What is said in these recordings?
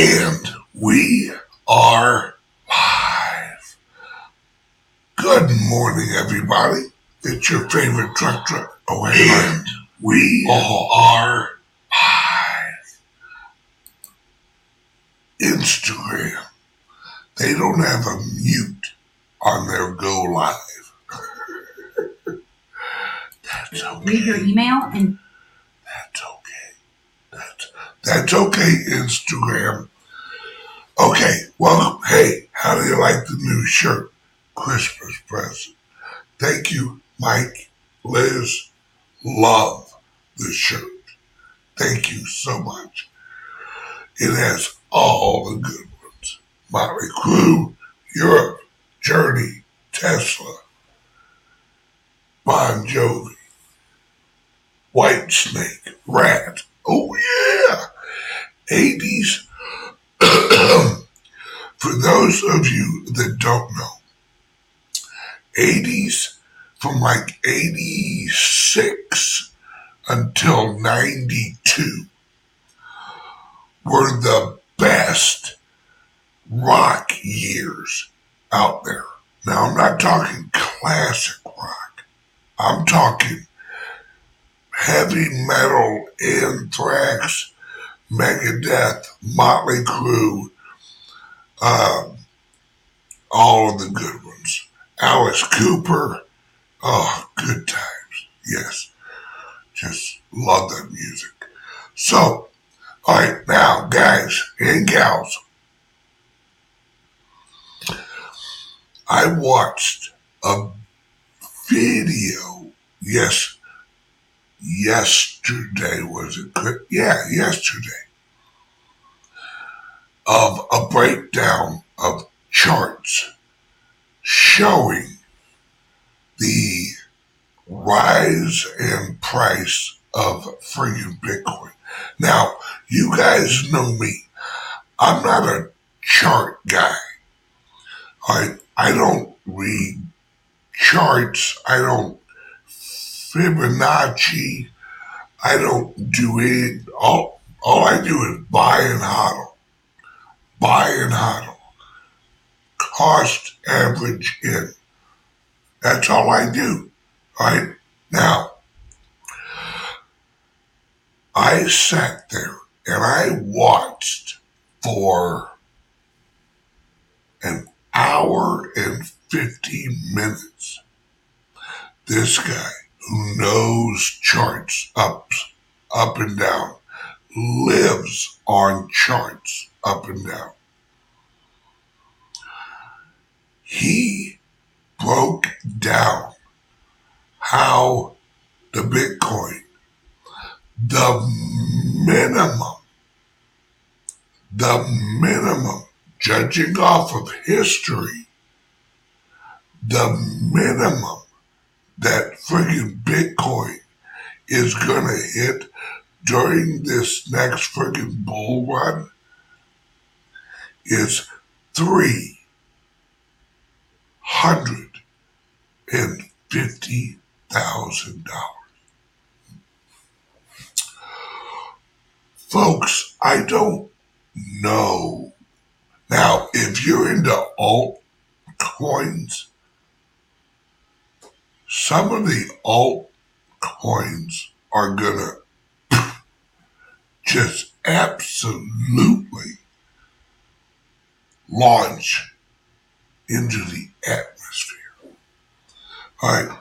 And we are live. Good morning, everybody. It's your favorite truck truck. Oh, and we all are live. Instagram. They don't have a mute on their go live. That's okay. Leave your email and That's okay. That's that's okay, Instagram. Okay, welcome. Hey, how do you like the new shirt? Christmas present. Thank you, Mike, Liz. Love the shirt. Thank you so much. It has all the good ones. Motley Crue, Europe, Journey, Tesla, Bon Jovi, White Snake, Ratt. Oh yeah, 80s. For those of you that don't know, 80s from like 86 until 92 were the best rock years out there. Now, I'm not talking classic rock. I'm talking heavy metal, Anthrax, Megadeth, Motley Crue, um, all of the good ones. Alice Cooper, oh, good times. Yes, just love that music. So, all right, now, guys and gals, I watched a video. Yes, yesterday was it? good? Yeah, yesterday of a breakdown of charts showing the rise and price of freaking Bitcoin. Now, you guys know me. I'm not a chart guy. I I don't read charts. I don't Fibonacci. I don't do it. All all I do is buy and hodl. Buy and hodl. Cost average in. That's all I do. Right? Now, I sat there and I watched for an hour and 50 minutes this guy who knows charts up, up and down, lives on charts up and down. He broke down how the Bitcoin, the minimum, the minimum, judging off of history, the minimum that friggin' Bitcoin is gonna hit during this next friggin' bull run is three hundred and fifty thousand dollars. Folks, I don't know. Now, if you're into altcoins, some of the altcoins are gonna just absolutely launch into the atmosphere. All right.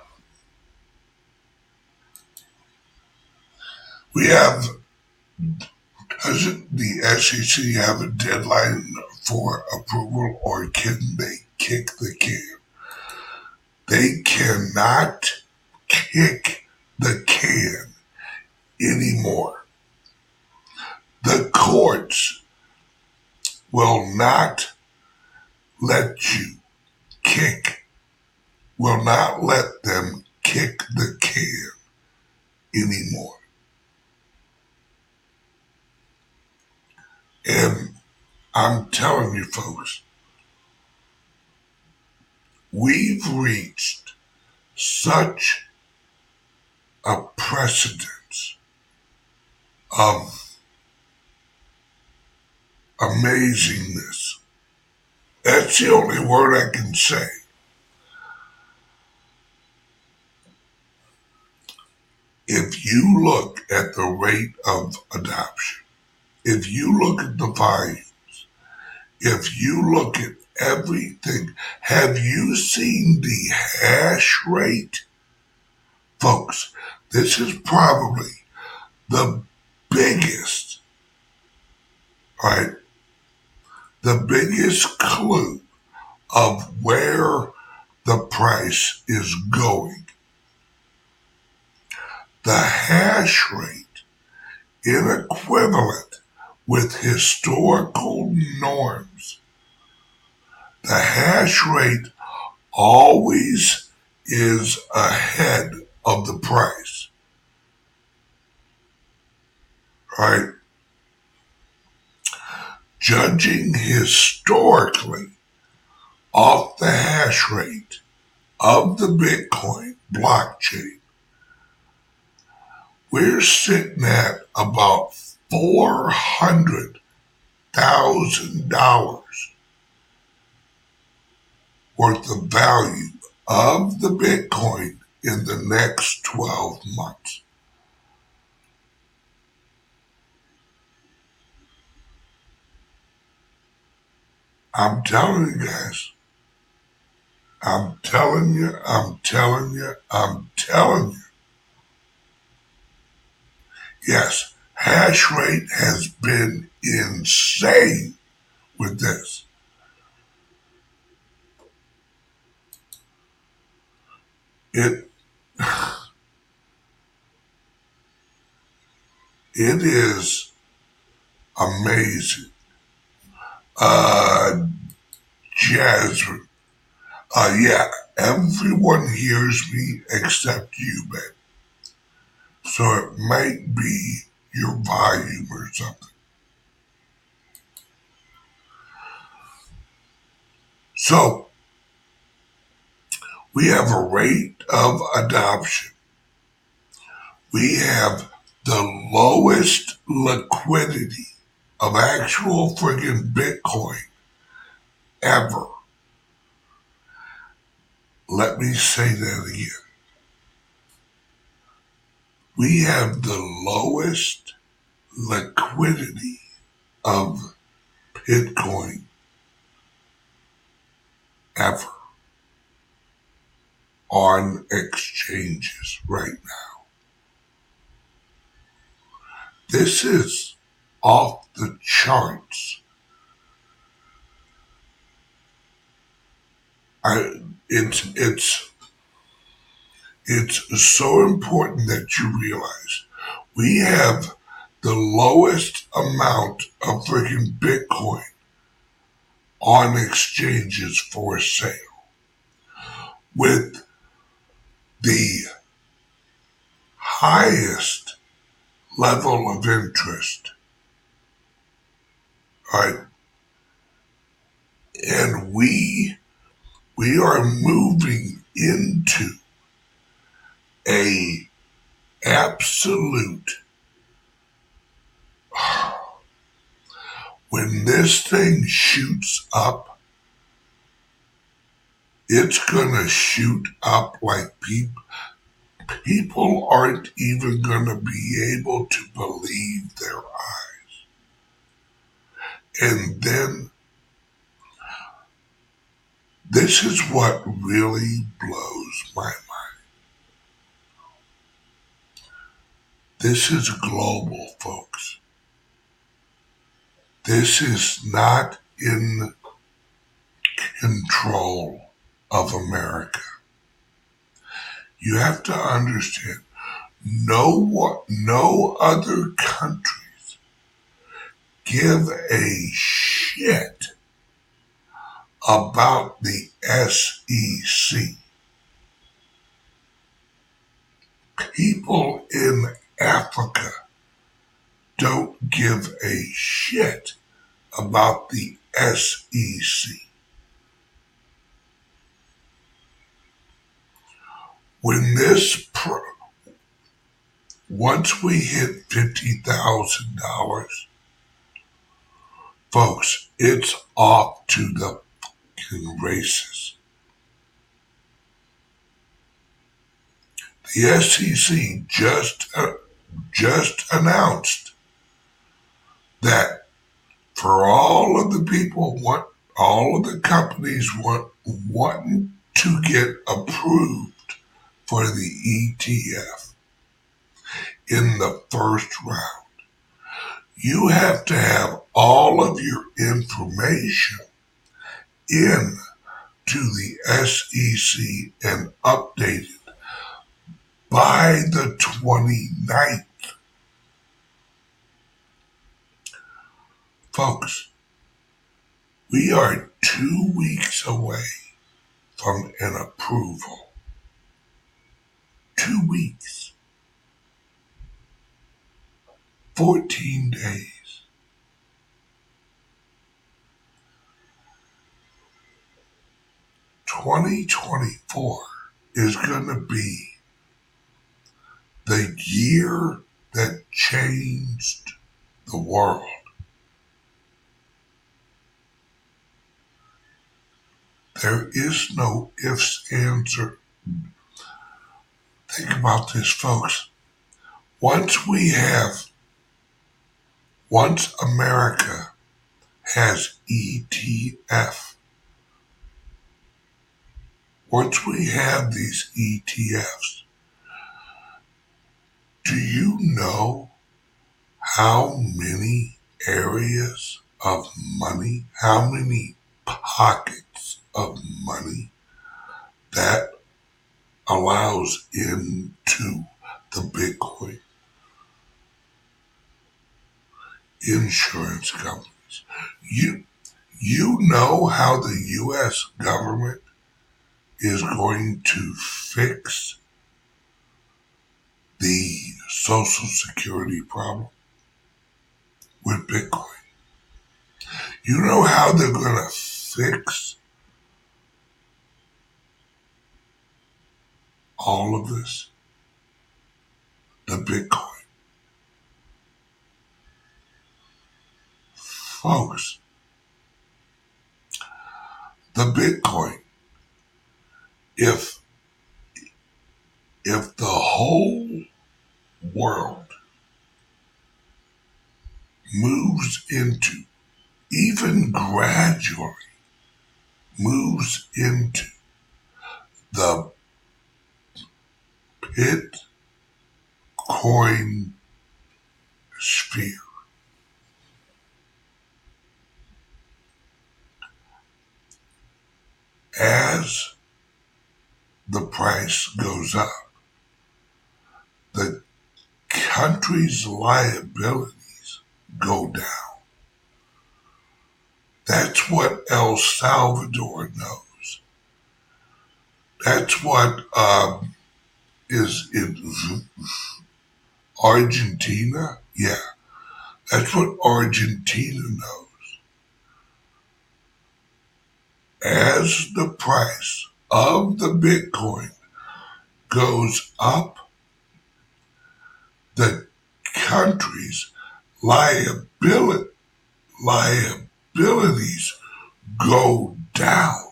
We have, doesn't the SEC have a deadline for approval or can they kick the can? They cannot kick the can anymore. The courts will not let you kick, will not let them kick the can anymore. And I'm telling you, folks, we've reached such a precedence of amazingness. That's the only word I can say. If you look at the rate of adoption, if you look at the volumes, if you look at everything, have you seen the hash rate? Folks, this is probably the biggest, right? The biggest clue of where the price is going. The hash rate in equivalent with historical norms. The hash rate always is ahead of the price. Right? Judging historically off the hash rate of the Bitcoin blockchain, we're sitting at about $400,000 worth the value of the Bitcoin in the next 12 months. I'm telling you guys. I'm telling you, I'm telling you, I'm telling you. Yes, hash rate has been insane with this. It it is amazing. Uh, Jasmine. Uh, yeah, everyone hears me except you, babe. So it might be your volume or something. So we have a rate of adoption. We have the lowest liquidity of actual friggin' Bitcoin ever. Let me say that again. We have the lowest liquidity of Bitcoin ever on exchanges right now. This is off the charts. I, it's it's it's so important that you realize we have the lowest amount of freaking Bitcoin on exchanges for sale with the highest level of interest. Right? And we we are moving into a absolute when this thing shoots up it's gonna shoot up like people people aren't even gonna be able to believe their eyes and then this is what really blows my mind. This is global, folks. This is not in control of America. You have to understand, no, no other countries give a shit about the SEC. People in Africa don't give a shit about the SEC. When this, pro- once we hit $50,000, Folks, it's off to the races. The SEC just uh, just announced that for all of the people want all of the companies want wanting to get approved for the ETF in the first round you have to have all of your information in to the SEC and updated by the 29th. Folks, we are two weeks away from an approval. Two weeks. 14 days. Twenty twenty four is gonna be the year that changed the world. There is no ifs, ands, or think about this, folks. Once we have once America has ETF, once we have these ETFs, do you know how many areas of money, how many pockets of money that allows into the Bitcoin insurance companies. You you know how the US government is going to fix the social security problem with Bitcoin. You know how they're going to fix all of this? The Bitcoin. Folks, the Bitcoin, if if the whole world moves into, even gradually moves into the Bitcoin sphere, as the price goes up, the country's liabilities go down. That's what El Salvador knows. That's what um, is in Argentina. Yeah, that's what Argentina knows. as the price of the Bitcoin goes up, the country's liability, liabilities go down.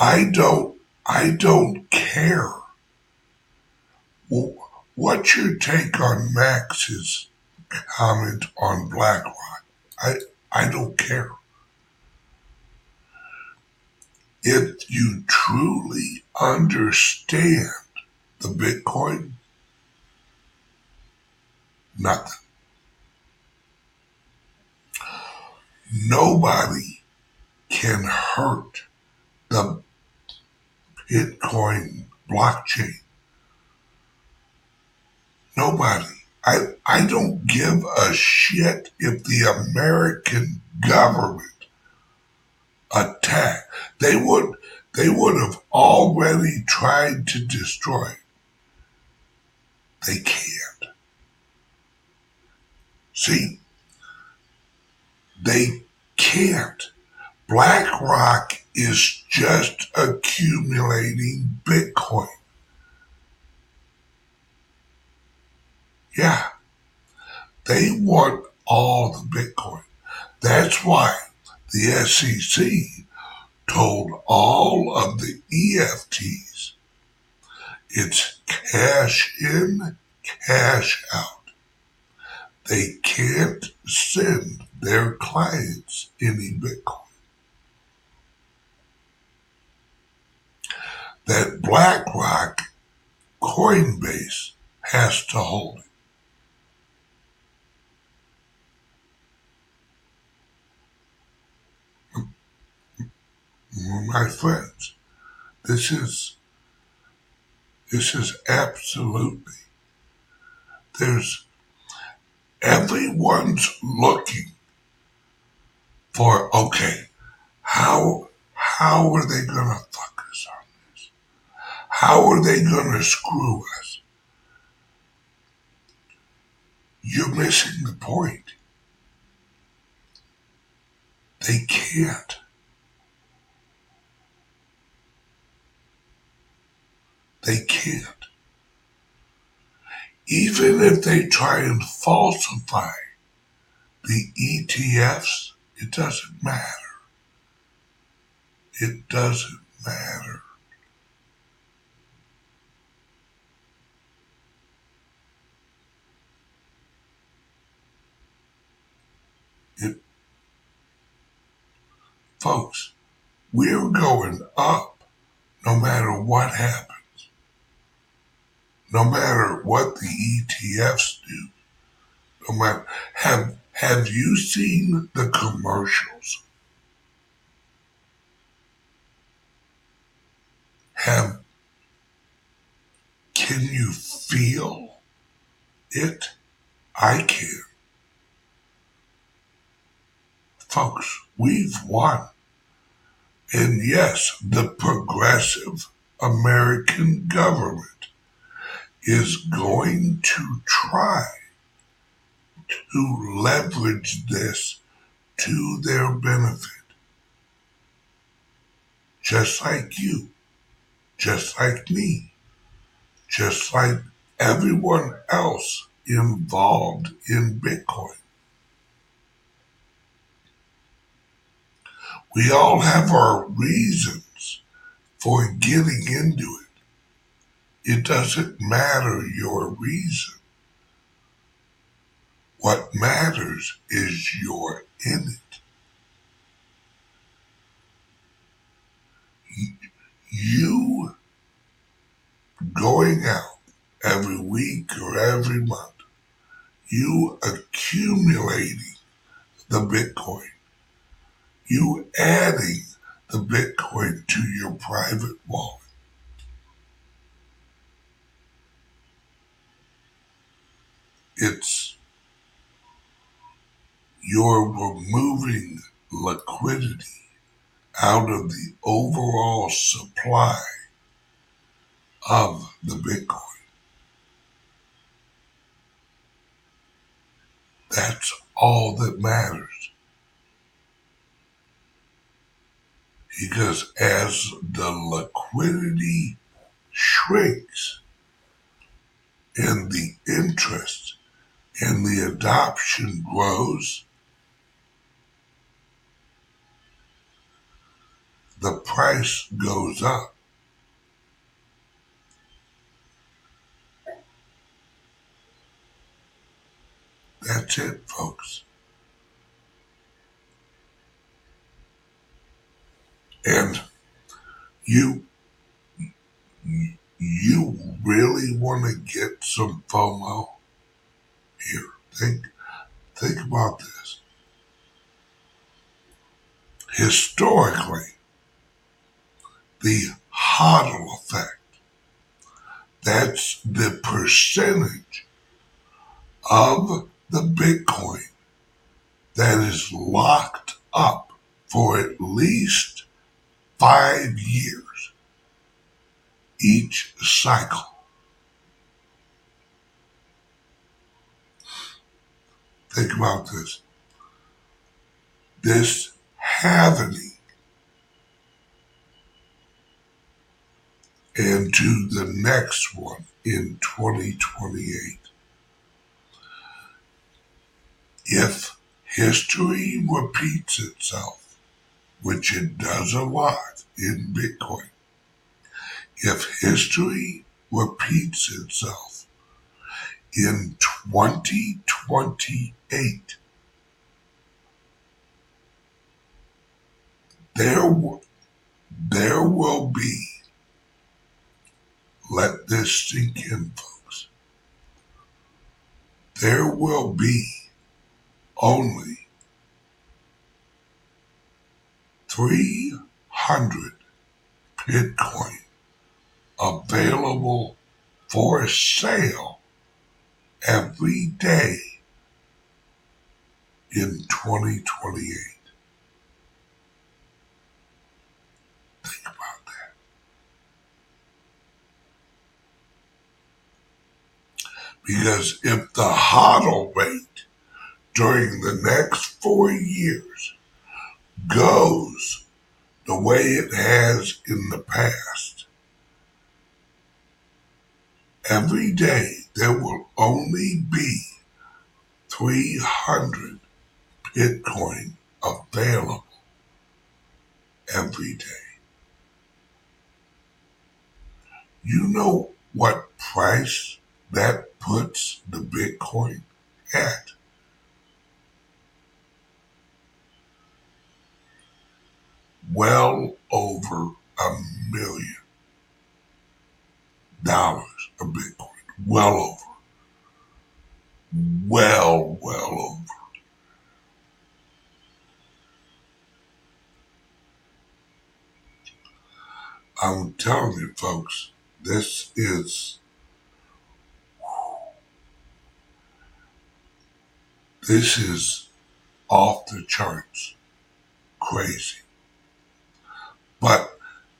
I don't, I don't care What's your take on Max's comment on BlackRock? I I don't care. If you truly understand the Bitcoin, nothing. Nobody can hurt the Bitcoin blockchain Nobody. I, I don't give a shit if the American government attack. They would they would have already tried to destroy it. They can't. See, they can't. BlackRock is just accumulating Bitcoin. Yeah, they want all the Bitcoin. That's why the SEC told all of the EFTs it's cash in, cash out. They can't send their clients any Bitcoin. That BlackRock Coinbase has to hold it. My friends, this is this is absolutely there's everyone's looking for okay, how how are they gonna fuck? How are they gonna screw us? You're missing the point. They can't. They can't. Even if they try and falsify the ETFs, it doesn't matter. It doesn't matter. It, folks, we're going up no matter what happens no matter what the ETFs do, no matter have have you seen the commercials? Have can you feel it? I can. Folks, we've won. And yes, the progressive American government is going to try to leverage this to their benefit. Just like you, just like me, just like everyone else involved in Bitcoin. We all have our reasons for getting into it. It doesn't matter your reason. What matters is you're in it. You going out every week or every month, you accumulating the Bitcoin, you adding the Bitcoin to your private wallet It's you're removing liquidity out of the overall supply of the Bitcoin. That's all that matters. Because as the liquidity shrinks and the interest and the adoption grows, the price goes up. That's it, folks. And you, you really want to get some FOMO? here. Think, think about this. Historically, the HODL effect, that's the percentage of the Bitcoin that is locked up for at least five years each cycle. Think about this. This happening and to the next one in 2028. if history repeats itself, which it does a lot in Bitcoin, if history repeats itself in 2028, there, there will be, let this sink in, folks, there will be only 300 Bitcoin available for sale every day in 2028. Think about that. Because if the hodl rate during the next four years goes the way it has in the past, every day there will only be 300 Bitcoin available every day. You know what price that puts the Bitcoin at? Well over a million dollars of Bitcoin. Well over. Well, well over. I'm telling you, folks, this is this is off the charts crazy. But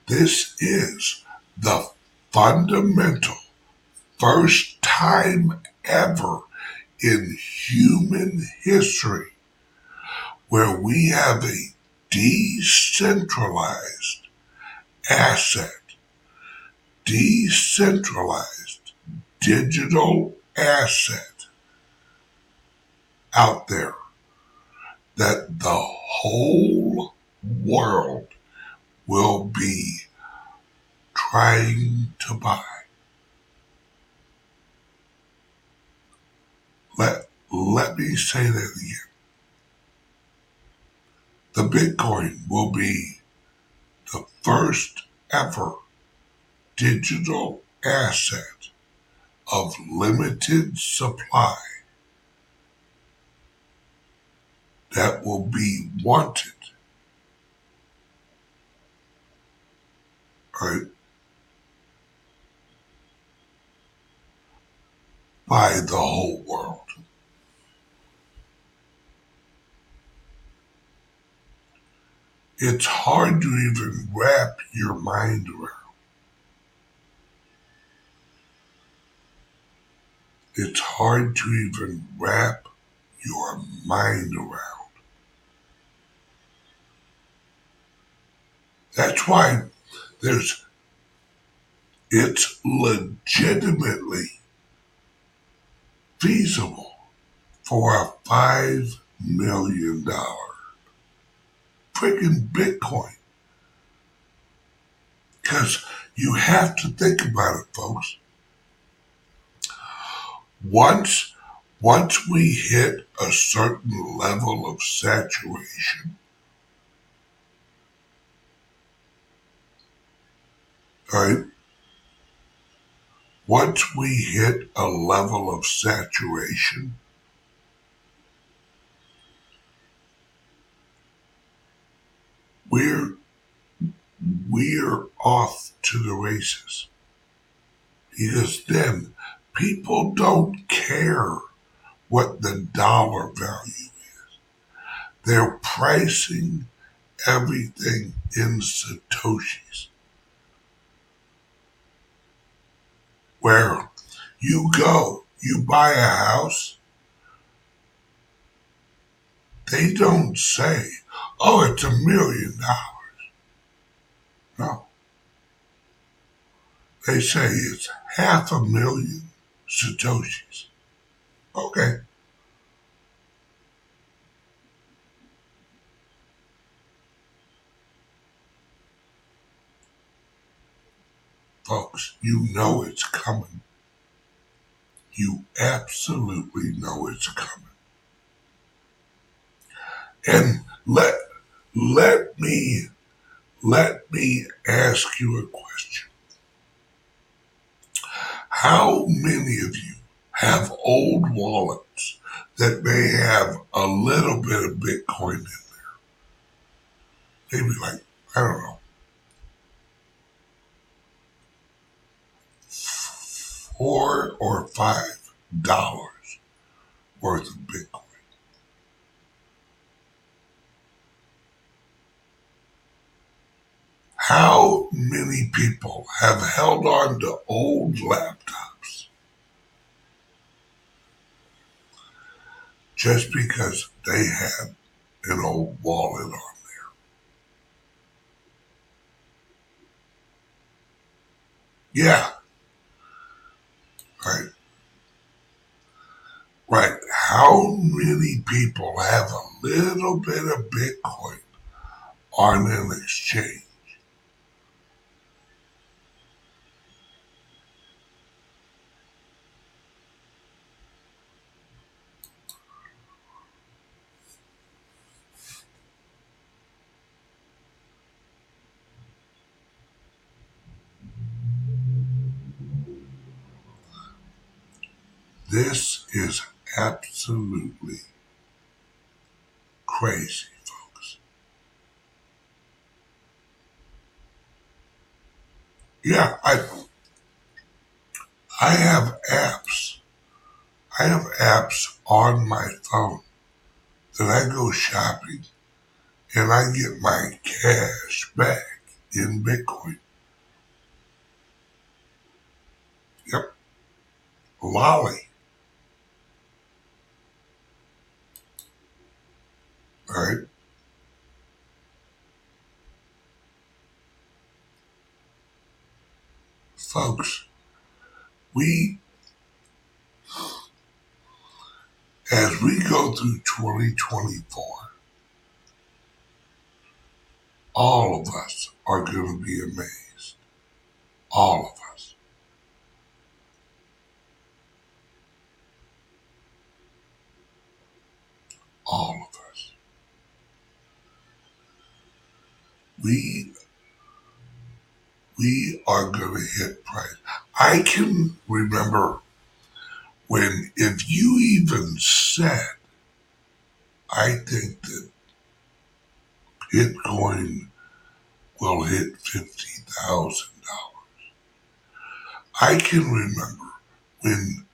this is the fundamental first time ever in human history where we have a decentralized asset, decentralized digital asset out there that the whole world will be trying to buy. Let, let me say that again. The Bitcoin will be the first ever digital asset of limited supply that will be wanted right? By the whole world. It's hard to even wrap your mind around. It's hard to even wrap your mind around. That's why there's, it's legitimately feasible for a $5 million freaking Bitcoin. Because you have to think about it, folks. Once, once we hit a certain level of saturation, right? Once we hit a level of saturation, we're we're off to the races. Because then people don't care what the dollar value is. They're pricing everything in Satoshis. Where you go, you buy a house, they don't say, oh, it's a million dollars. No. They say it's half a million Satoshis. Okay. Folks, you know it's coming. You absolutely know it's coming. And let let me let me ask you a question. How many of you have old wallets that may have a little bit of Bitcoin in there? Maybe like, I don't know, four or five dollars worth of Bitcoin. How many people have held on to old laptops just because they had an old wallet on there? Yeah. Right. Right. How many people have a little bit of Bitcoin on an exchange? This is absolutely crazy, folks. Yeah, I I have apps. I have apps on my phone that I go shopping and I get my cash back in Bitcoin. Yep. Lolli. Right? Folks, we, as we go through 2024, all of us are going to be amazed. All of us. All of us. We we are going to hit price. I can remember when, if you even said, I think that Bitcoin will hit $50,000. I can remember when,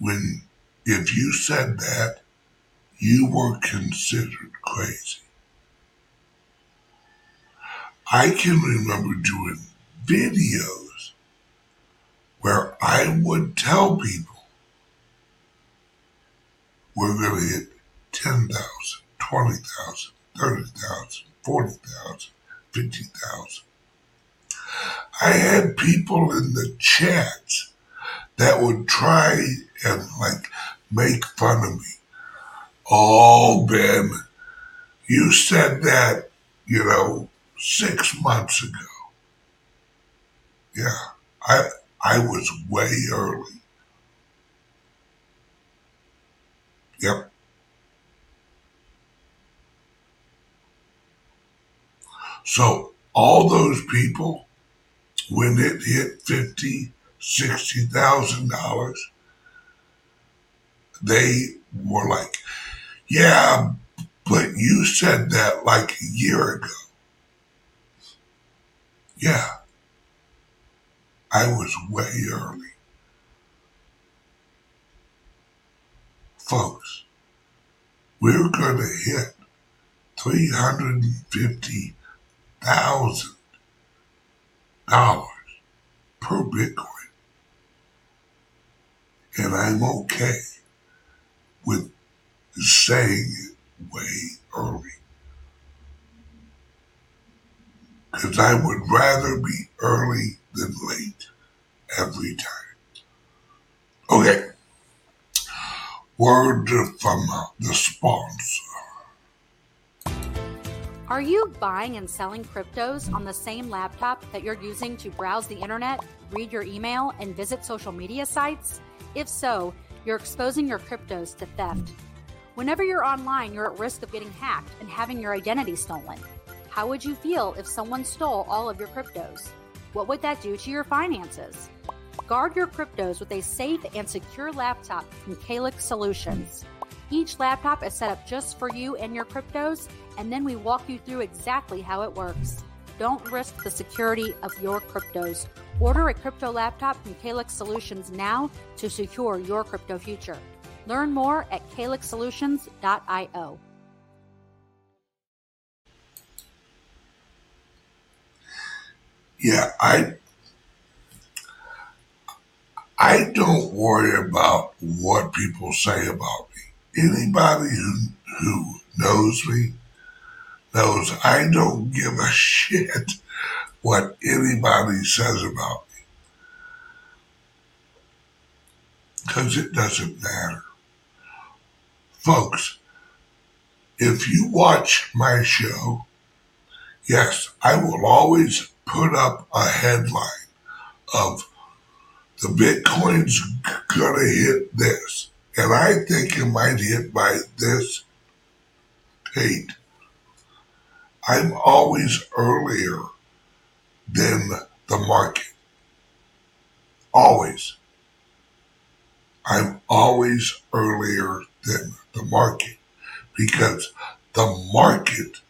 when, if you said that, you were considered crazy. I can remember doing videos where I would tell people we're going to hit 10,000, 20,000, 30,000, 40,000, 50,000. I had people in the chats that would try and like make fun of me. Oh, Ben, you said that, you know, six months ago. Yeah, I I was way early. Yep. So all those people, when it hit fifty, sixty thousand dollars, they were like, "Yeah, but you said that like a year ago." Yeah, I was way early. Folks, we're going to hit $350,000 per Bitcoin. And I'm okay with saying it way early. Because I would rather be early than late every time. Okay. Word from uh, the sponsor. Are you buying and selling cryptos on the same laptop that you're using to browse the internet? read your email and visit social media sites? If so, you're exposing your cryptos to theft. Whenever you're online, you're at risk of getting hacked and having your identity stolen. How would you feel if someone stole all of your cryptos? What would that do to your finances? Guard your cryptos with a safe and secure laptop from Calix Solutions. Each laptop is set up just for you and your cryptos, and then we walk you through exactly how it works. Don't risk the security of your cryptos. Order a crypto laptop from Calix Solutions now to secure your crypto future. Learn more at calixsolutions.io. Yeah, I I don't worry about what people say about me. Anybody who who knows me knows I don't give a shit what anybody says about me. Because it doesn't matter. Folks, if you watch my show, yes, I will always put up a headline of the Bitcoin's gonna hit this. And I think it might hit by this date. I'm always earlier than the market. Always. I'm always earlier than the market because the market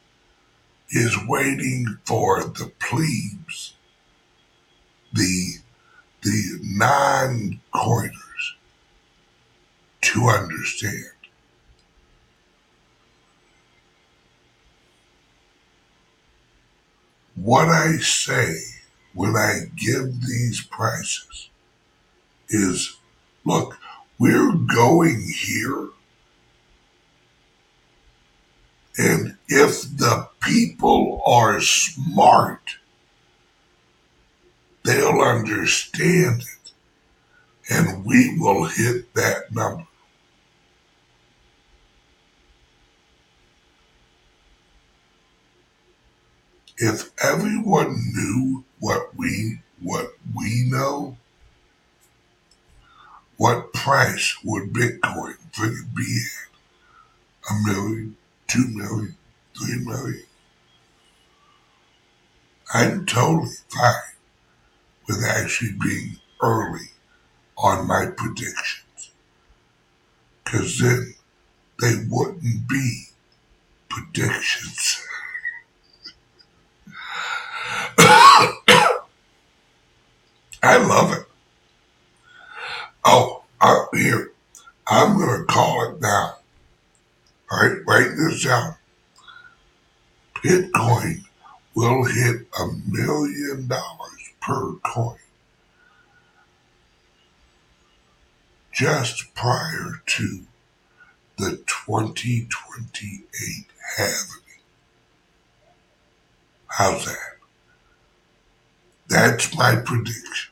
is waiting for the plebes, the the non-coiners to understand. What I say when I give these prices is, look, we're going here. And if the people are smart, they'll understand it. And we will hit that number. If everyone knew what we what we know, what price would Bitcoin be at? A million, two million, three million? I'm totally fine with actually being early on my predictions. Because then they wouldn't be predictions. I love it. Oh, uh, here, I'm going to call it now. All right, write this down. Bitcoin will hit a million dollars per coin just prior to the 2028 halving. How's that? That's my prediction.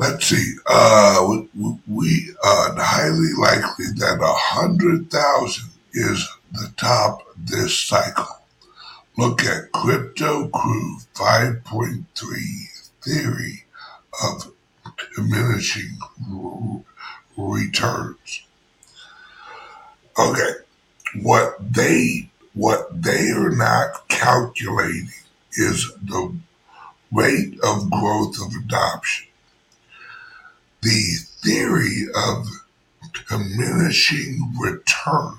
Let's see, uh, we, we uh, highly likely that a hundred thousand is the top this cycle. Look at Crypto Crew 5.3 theory of diminishing returns. Okay, what they what they are not calculating is the rate of growth of adoption the theory of diminishing returns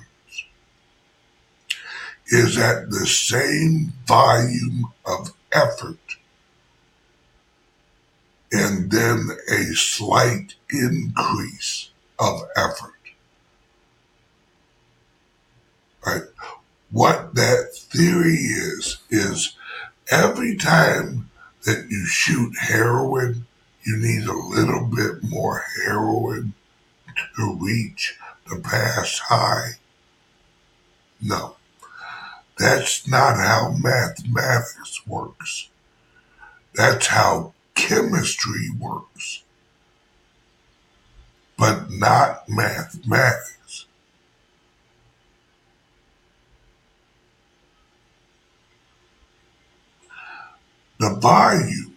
is at the same volume of effort and then a slight increase of effort. Right? What that theory is, is every time that you shoot heroin you need a little bit more heroin to reach the past high. No. That's not how mathematics works. That's how chemistry works, but not mathematics. The value.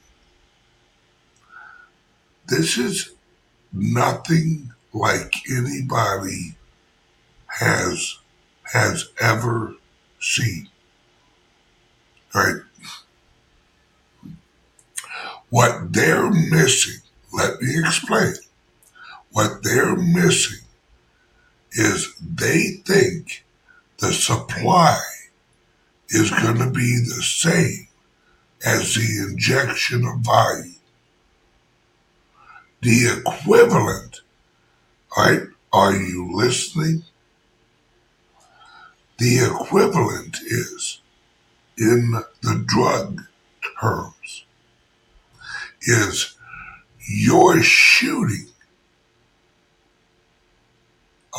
This is nothing like anybody has has ever seen. Right? What they're missing, let me explain. What they're missing is they think the supply is going to be the same as the injection of value. The equivalent, right? Are you listening? The equivalent is in the drug terms is you're shooting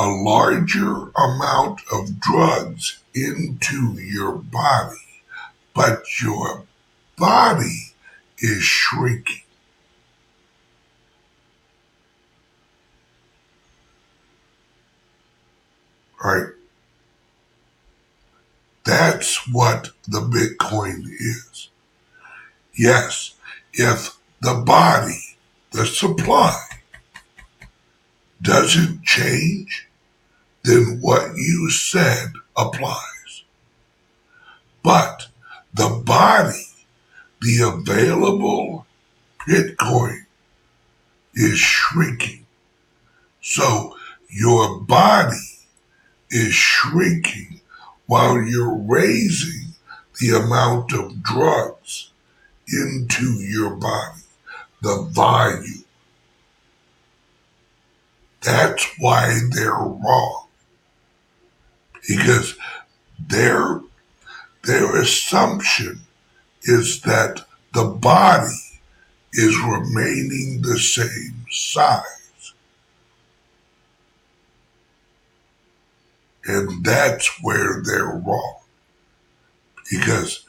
a larger amount of drugs into your body, but your body is shrinking. Right? That's what the Bitcoin is. Yes, if the body, the supply, doesn't change, then what you said applies. But the body the available Bitcoin is shrinking. So your body is shrinking while you're raising the amount of drugs into your body, the volume. That's why they're wrong. Because their, their assumption is that the body is remaining the same size. And that's where they're wrong. Because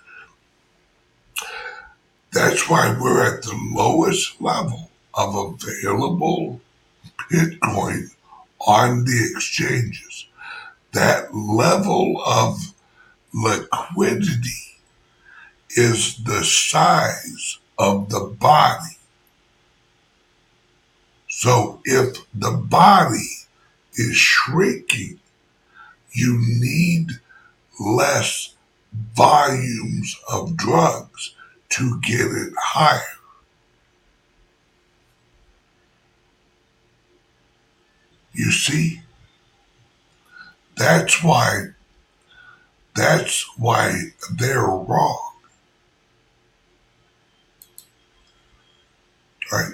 that's why we're at the lowest level of available Bitcoin on the exchanges. That level of liquidity is the size of the body. So if the body is shrinking, you need less volumes of drugs to get it higher. You see? That's why that's why they're wrong. right?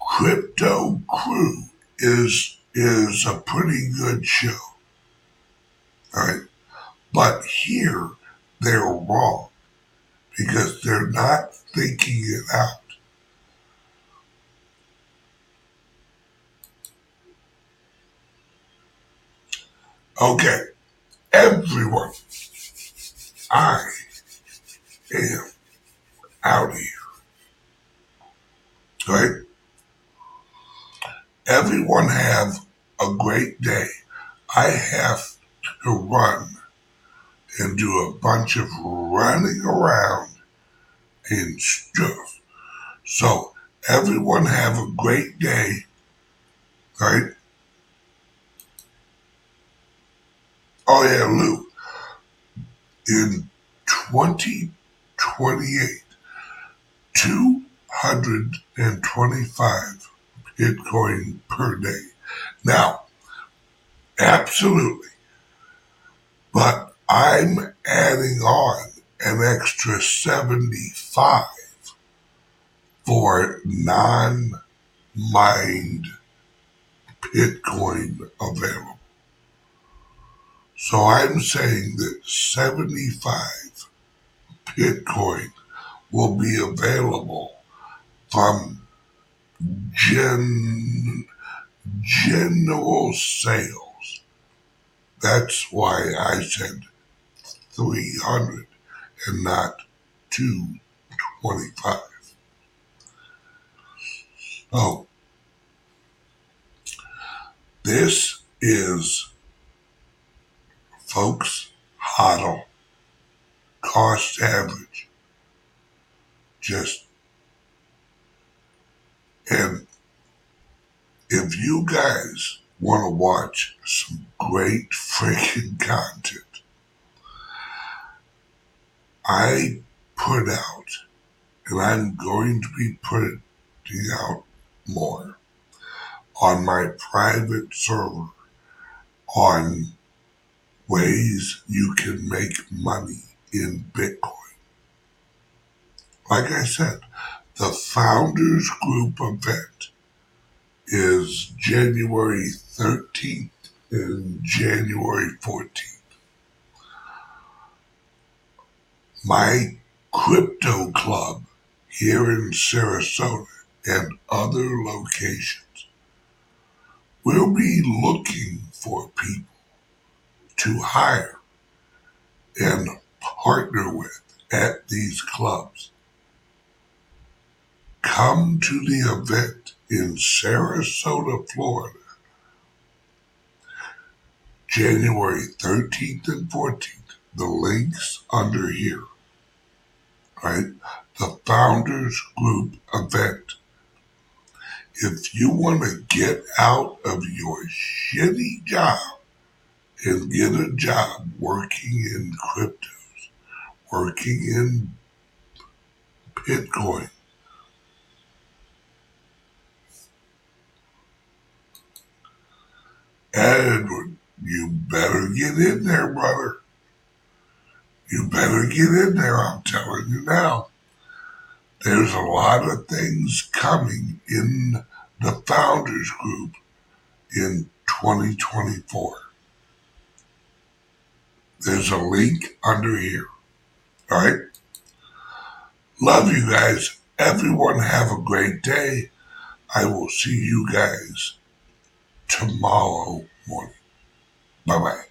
Crypto Crew is is a pretty good show. All right. But here they're wrong because they're not thinking it out. Okay, everyone, I am out of here right? Everyone have a great day. I have to run and do a bunch of running around and stuff. So everyone have a great day, right? Oh yeah, Lou. In 2028, 225 Bitcoin per day. Now, absolutely. But I'm adding on an extra 75 for non mined Bitcoin available. So I'm saying that 75 Bitcoin will be available from gen, general sales. That's why I said 300 and not 225. Oh, this is, folks, HODL, cost average. Just, and if you guys want to watch some great freaking content, I put out, and I'm going to be putting out more on my private server on ways you can make money in Bitcoin. Like I said, the Founders Group event is January 13th and January 14th. My crypto club here in Sarasota and other locations will be looking for people to hire and partner with at these clubs. Come to the event in Sarasota, Florida, January 13th and 14th. The links under here, right? The Founders Group event. If you want to get out of your shitty job and get a job working in cryptos, working in Bitcoin, Edward, you better get in there, brother. You better get in there, I'm telling you now. There's a lot of things coming in the Founders Group in 2024. There's a link under here. All right? Love you guys. Everyone have a great day. I will see you guys tomorrow morning. Bye bye.